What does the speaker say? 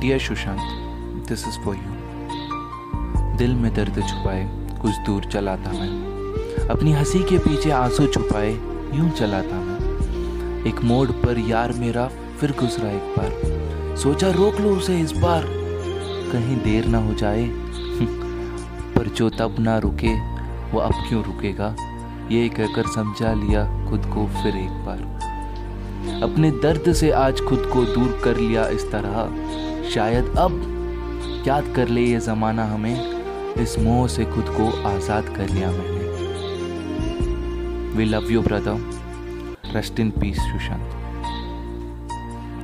Dear Sushant this is for you दिल में दर्द छुपाए, कुछ दूर चला था मैं। अपनी हँसी के पीछे आँसू छुपाए, यूँ चला था मैं। एक मोड़ पर यार मेरा, फिर गुजरा एक बार। सोचा रोक लो उसे इस बार। कहीं देर ना हो जाए, पर जो तब ना रुके, वो अब क्यों रुकेगा? ये कहकर समझा लिया खुद को फिर एक बार। अपने दर्द से आज खुद को दूर कर लिया इस तरह। शायद अब याद कर ले ये ज़माना हमें, इस मोह से खुद को आज़ाद कर लिया मैंने। We love you brother rest in peace Sushant